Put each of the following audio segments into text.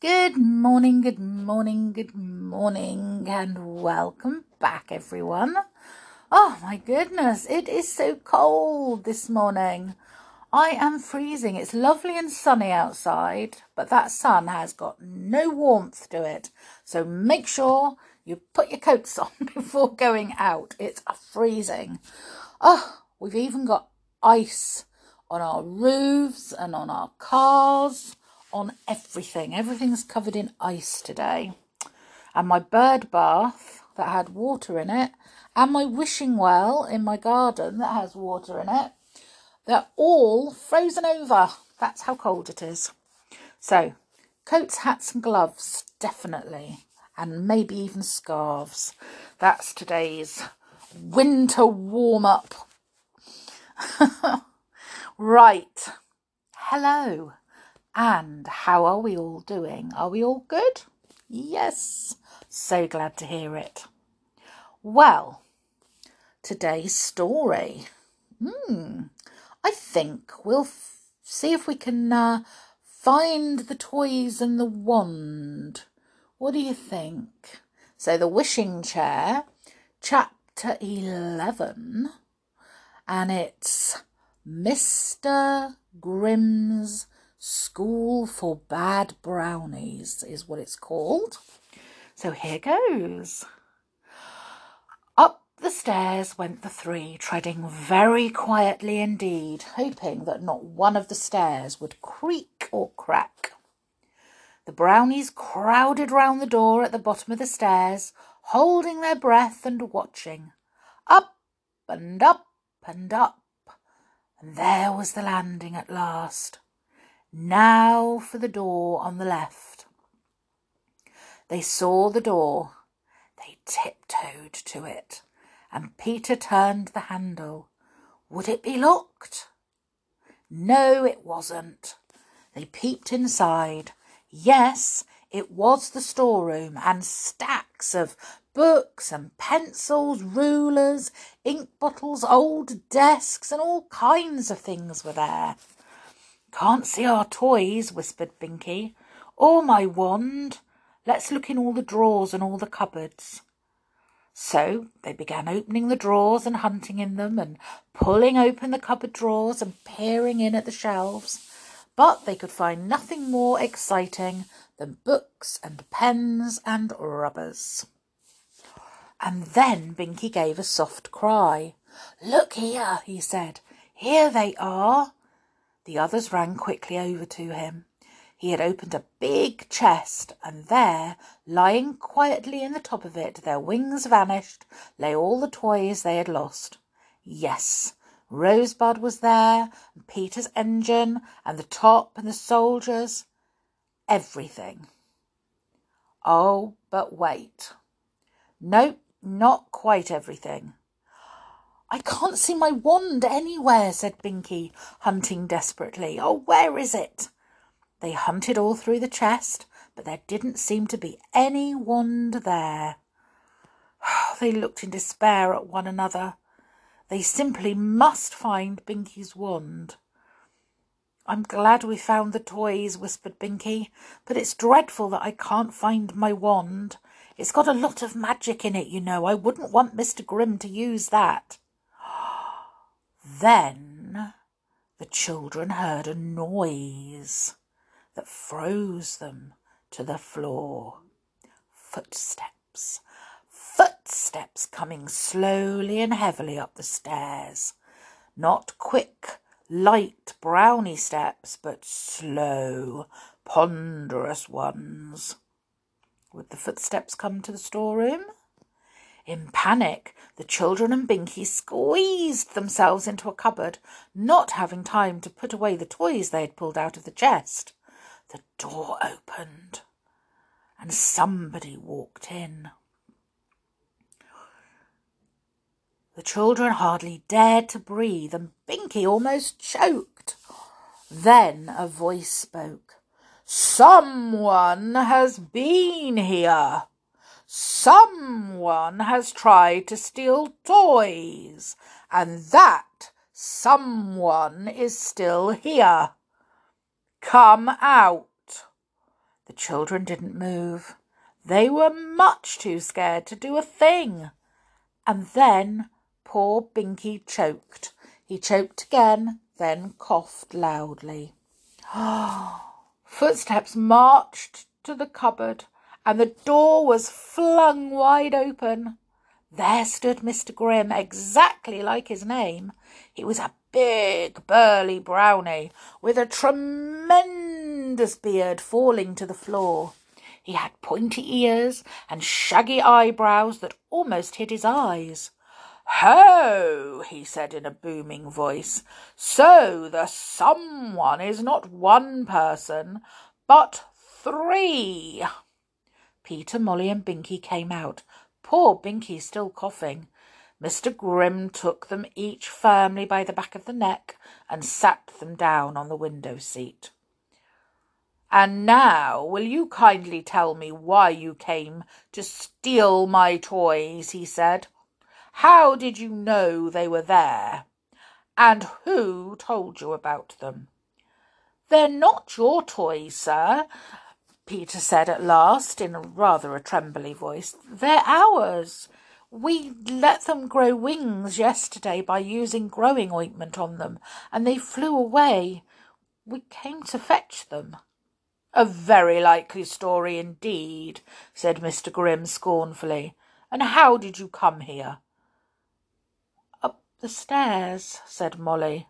Good morning, good morning, good morning, and welcome back, everyone. Oh my goodness, it is so cold this morning. I am freezing. It's lovely and sunny outside, but that sun has got no warmth to it. So make sure you put your coats on before going out. It's freezing. Oh, we've even got ice on our roofs and on our cars on everything. Everything's covered in ice today. And my bird bath that had water in it, and my wishing well in my garden that has water in it, they're all frozen over. That's how cold it is. So, coats, hats, and gloves, definitely. And maybe even scarves. That's today's winter warm up. right. Hello. And how are we all doing? Are we all good? Yes. So glad to hear it. Well, today's story. Hmm. I think we'll f- see if we can uh, find the toys and the wand. What do you think? So, the wishing chair, chapter 11, and it's Mr. Grim's School for Bad Brownies is what it's called. So here goes. Up the stairs went the three, treading very quietly indeed, hoping that not one of the stairs would creak or crack. The brownies crowded round the door at the bottom of the stairs, holding their breath and watching. Up and up and up, and there was the landing at last. Now for the door on the left. They saw the door. They tiptoed to it, and Peter turned the handle. Would it be locked? No, it wasn't. They peeped inside. Yes, it was the storeroom, and stacks of books and pencils, rulers, ink bottles, old desks, and all kinds of things were there. Can't see our toys, whispered Binky. Or oh, my wand. Let's look in all the drawers and all the cupboards. So they began opening the drawers and hunting in them, and pulling open the cupboard drawers and peering in at the shelves. But they could find nothing more exciting than books and pens and rubbers. And then Binky gave a soft cry. Look here, he said. Here they are. The others ran quickly over to him. He had opened a big chest, and there, lying quietly in the top of it, their wings vanished, lay all the toys they had lost. Yes, Rosebud was there, and Peter's engine, and the top, and the soldiers. Everything. Oh, but wait. Nope, not quite everything. I can't see my wand anywhere, said Binky, hunting desperately. Oh, where is it? They hunted all through the chest, but there didn't seem to be any wand there. They looked in despair at one another. They simply must find Binky's wand. I'm glad we found the toys, whispered Binky, but it's dreadful that I can't find my wand. It's got a lot of magic in it, you know. I wouldn't want Mr. Grim to use that. Then the children heard a noise that froze them to the floor. Footsteps, footsteps coming slowly and heavily up the stairs. Not quick, light brownie steps, but slow, ponderous ones. Would the footsteps come to the storeroom? In panic, the children and Binky squeezed themselves into a cupboard, not having time to put away the toys they had pulled out of the chest. The door opened, and somebody walked in. The children hardly dared to breathe, and Binky almost choked. Then a voice spoke. Someone has been here. Someone has tried to steal toys, and that someone is still here. Come out. The children didn't move. They were much too scared to do a thing. And then poor Binky choked. He choked again, then coughed loudly. Footsteps marched to the cupboard, and the door was flung wide open. There stood Mr. Grim, exactly like his name. He was a big, burly brownie with a tremendous beard falling to the floor. He had pointy ears and shaggy eyebrows that almost hid his eyes. Ho, he said in a booming voice. So the someone is not one person, but three. Peter, Molly, and Binky came out. Poor Binky still coughing. Mr. Grim took them each firmly by the back of the neck and sat them down on the window seat. And now will you kindly tell me why you came to steal my toys? he said. How did you know they were there? And who told you about them? They're not your toys, sir, Peter said at last in rather a trembly voice. They're ours. We let them grow wings yesterday by using growing ointment on them, and they flew away. We came to fetch them. A very likely story indeed, said Mr. Grim scornfully. And how did you come here? Up the stairs, said Molly.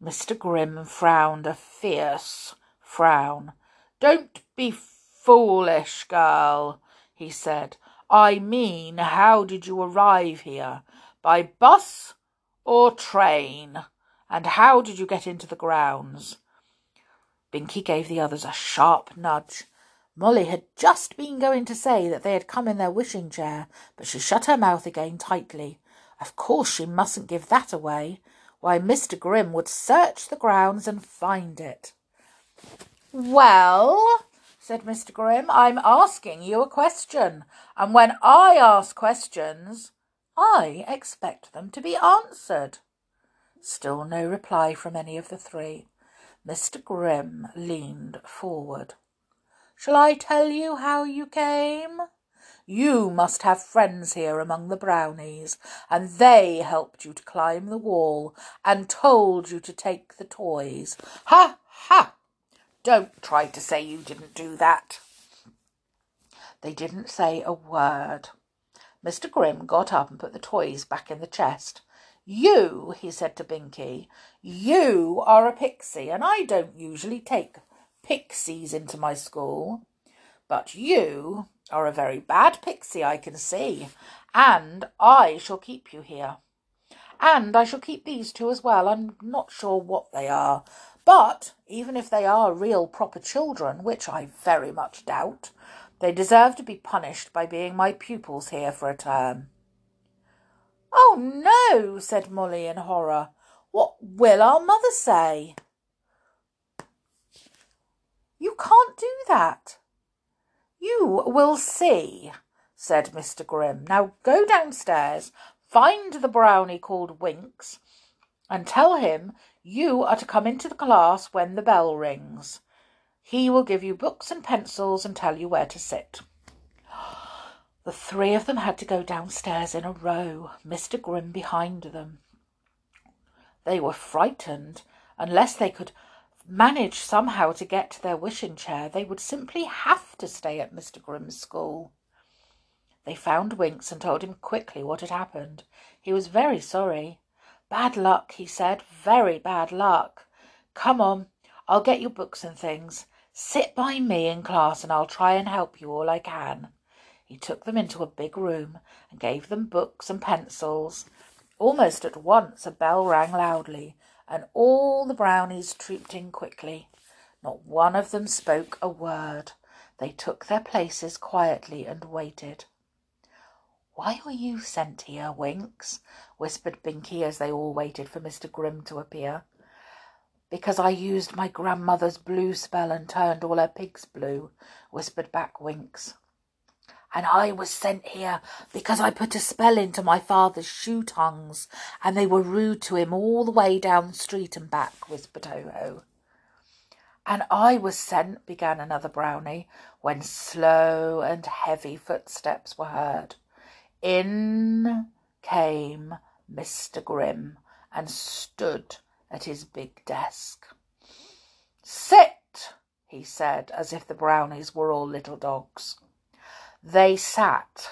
Mr. Grim frowned a fierce frown. Don't be foolish, girl, he said. I mean, how did you arrive here? By bus or train? And how did you get into the grounds? Binky gave the others a sharp nudge. Molly had just been going to say that they had come in their wishing chair, but she shut her mouth again tightly. Of course she mustn't give that away. Why, Mr. Grim would search the grounds and find it. Well, said Mr. Grim, I'm asking you a question, and when I ask questions, I expect them to be answered. Still no reply from any of the three. Mr. Grim leaned forward. Shall I tell you how you came? You must have friends here among the brownies, and they helped you to climb the wall and told you to take the toys. Ha! Ha! Don't try to say you didn't do that. They didn't say a word. Mr. Grim got up and put the toys back in the chest. You, he said to Binky, you are a pixie, and I don't usually take pixies into my school. But you are a very bad pixie, I can see, and I shall keep you here. And I shall keep these two as well. I'm not sure what they are. But even if they are real proper children, which I very much doubt, they deserve to be punished by being my pupils here for a term. Oh, no, said Molly in horror. What will our mother say? You can't do that. You will see, said Mr. Grim. Now go downstairs, find the brownie called Winks, and tell him you are to come into the class when the bell rings. He will give you books and pencils and tell you where to sit. The three of them had to go downstairs in a row, Mr. Grim behind them. They were frightened. Unless they could manage somehow to get to their wishing chair, they would simply have to stay at Mr. Grim's school. They found Winks and told him quickly what had happened. He was very sorry. Bad luck, he said, very bad luck. Come on, I'll get your books and things. Sit by me in class and I'll try and help you all I can. He took them into a big room and gave them books and pencils. Almost at once a bell rang loudly, and all the brownies trooped in quickly. Not one of them spoke a word. They took their places quietly and waited. Why were you sent here, Winks? whispered Binky as they all waited for Mr. Grim to appear. Because I used my grandmother's blue spell and turned all her pigs blue, whispered back Winks and I was sent here because I put a spell into my father's shoe tongues, and they were rude to him all the way down the street and back, whispered Ho Ho. And I was sent, began another brownie, when slow and heavy footsteps were heard. In came Mr. Grim and stood at his big desk. Sit, he said, as if the brownies were all little dogs. They sat.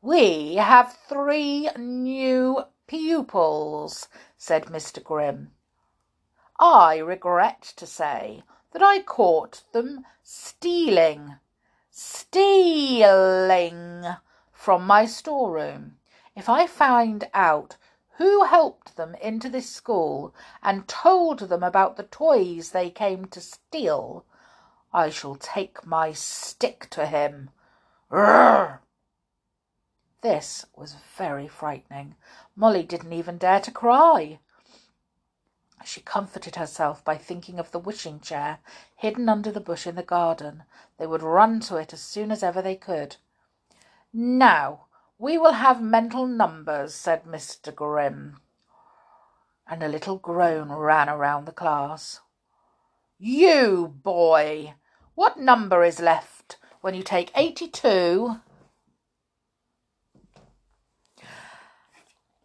We have three new pupils, said Mr. Grim. I regret to say that I caught them stealing, stealing from my storeroom. If I find out who helped them into this school and told them about the toys they came to steal, I shall take my stick to him. Rrr! This was very frightening. Molly didn't even dare to cry. She comforted herself by thinking of the wishing chair hidden under the bush in the garden. They would run to it as soon as ever they could. Now, we will have mental numbers, said Mr. Grim. And a little groan ran around the class. You boy, what number is left when you take 82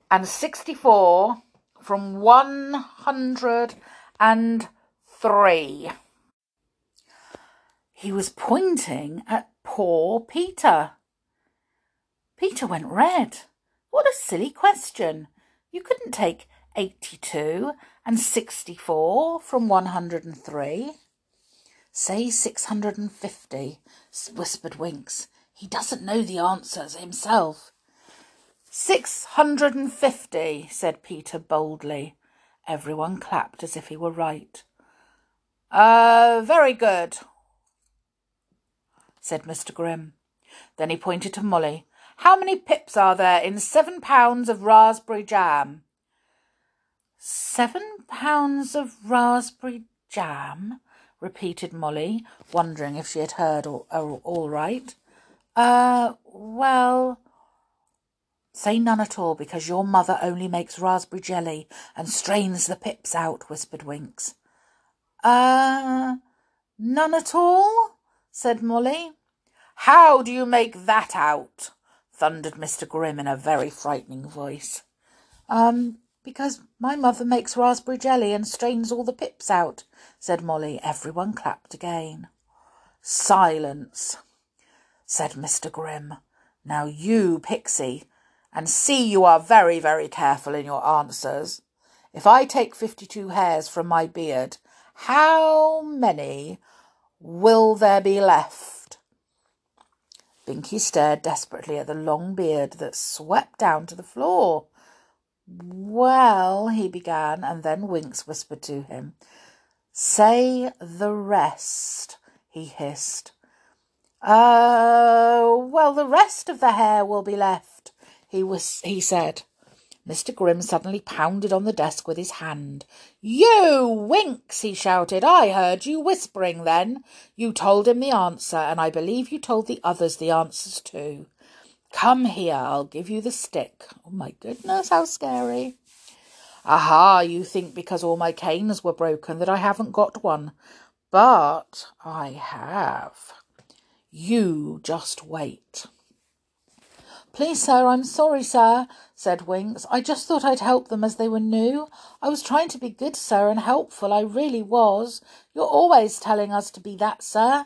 and 64 from 103. He was pointing at poor Peter. Peter went red. What a silly question. You couldn't take 82 and 64 from 103. Say 650, whispered Winks. He doesn't know the answers himself. Six hundred and fifty, said Peter boldly. Everyone clapped as if he were right. Uh, very good, said Mr. Grim. Then he pointed to Molly. How many pips are there in seven pounds of raspberry jam? Seven pounds of raspberry jam? repeated Molly, wondering if she had heard all, all, right. Uh, well, Say none at all, because your mother only makes raspberry jelly and strains the pips out, whispered Winks. Uh, none at all? said Molly. How do you make that out? Thundered Mr. Grim in a very frightening voice. Um, because my mother makes raspberry jelly and strains all the pips out, said Molly. Everyone clapped again. Silence, said Mr. Grim. Now you, Pixie, and see you are very, very careful in your answers. If I take fifty-two hairs from my beard, how many will there be left? Binky stared desperately at the long beard that swept down to the floor. Well, he began, and then Winks whispered to him. Say the rest, he hissed. Uh, well, the rest of the hair will be left he was he said. Mr. Grim suddenly pounded on the desk with his hand. You Winks, he shouted. I heard you whispering then. You told him the answer, and I believe you told the others the answers too. Come here, I'll give you the stick. Oh my goodness, how scary. Aha, you think because all my canes were broken that I haven't got one. But I have. You just wait. Please, sir, I'm sorry, sir, said Winks. I just thought I'd help them as they were new. I was trying to be good, sir, and helpful. I really was. You're always telling us to be that, sir.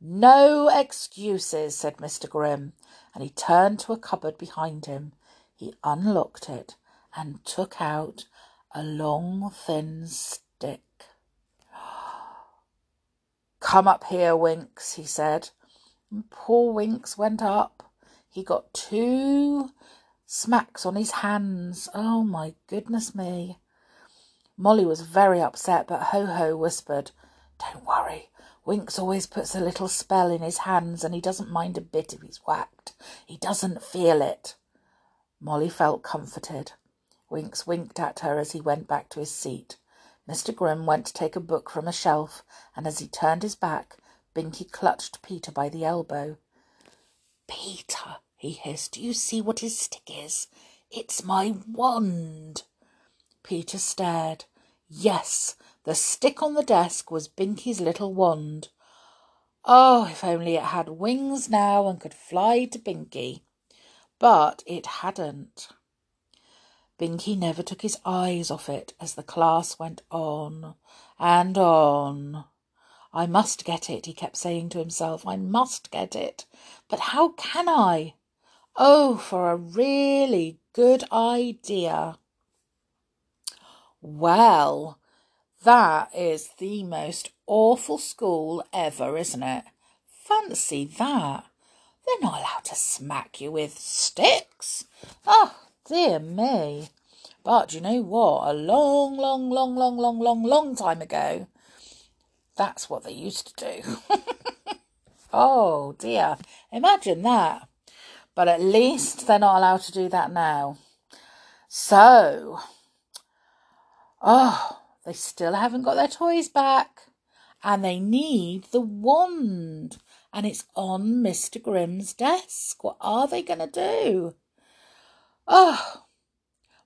No excuses, said Mr. Grim, and he turned to a cupboard behind him. He unlocked it and took out a long, thin stick. Come up here, Winks, he said. And poor Winks went up. He got two smacks on his hands. Oh my goodness me. Molly was very upset, but Ho Ho whispered, Don't worry. Winks always puts a little spell in his hands and he doesn't mind a bit if he's whacked. He doesn't feel it. Molly felt comforted. Winks winked at her as he went back to his seat. Mr. Grim went to take a book from a shelf, and as he turned his back, Binky clutched Peter by the elbow. Peter, he hissed, do you see what his stick is? It's my wand. Peter stared. Yes, The stick on the desk was Binky's little wand. Oh, if only it had wings now and could fly to Binky. But it hadn't. Binky never took his eyes off it as the class went on and on. I must get it, he kept saying to himself. I must get it. But how can I? Oh, for a really good idea. Well, that is the most awful school ever, isn't it? Fancy that. They're not allowed to smack you with sticks. Oh, dear me. But you know what? A long, long, long, long, long, long, long time ago, that's what they used to do. oh dear. Imagine that. But at least they're not allowed to do that now. So, oh, they still haven't got their toys back. And they need the wand. And it's on Mr. Grim's desk. What are they going to do? Oh,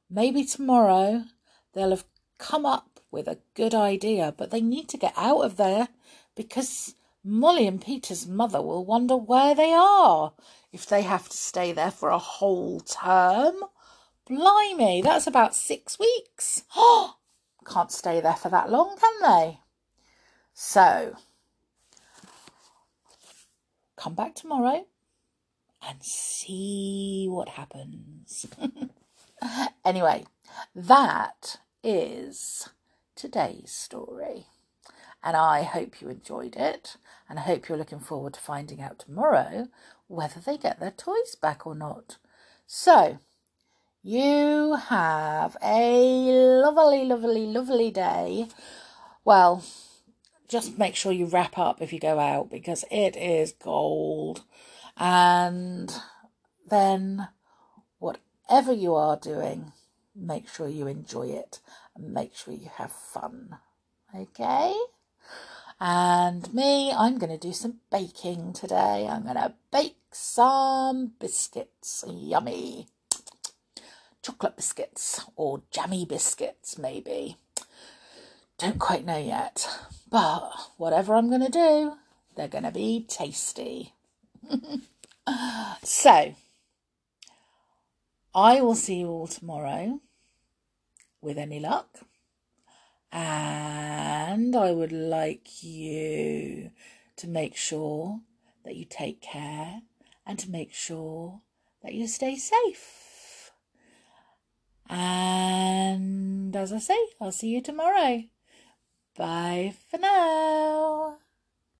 maybe tomorrow they'll have come up with a good idea, but they need to get out of there because Molly and Peter's mother will wonder where they are if they have to stay there for a whole term. Blimey, that's about six weeks. Oh, can't stay there for that long, can they? So, come back tomorrow and see what happens. anyway, that is today's story. And I hope you enjoyed it, and I hope you're looking forward to finding out tomorrow whether they get their toys back or not. So, you have a lovely, lovely, lovely day. Well, just make sure you wrap up if you go out because it is cold. And then, whatever you are doing, make sure you enjoy it and make sure you have fun. Okay? And me, I'm going to do some baking today. I'm going to bake some biscuits. Yummy. Chocolate biscuits or jammy biscuits, maybe. Don't quite know yet. But whatever I'm going to do, they're going to be tasty. so, I will see you all tomorrow with any luck. And I would like you to make sure that you take care and to make sure that you stay safe. And as I say, I'll see you tomorrow. Bye for now.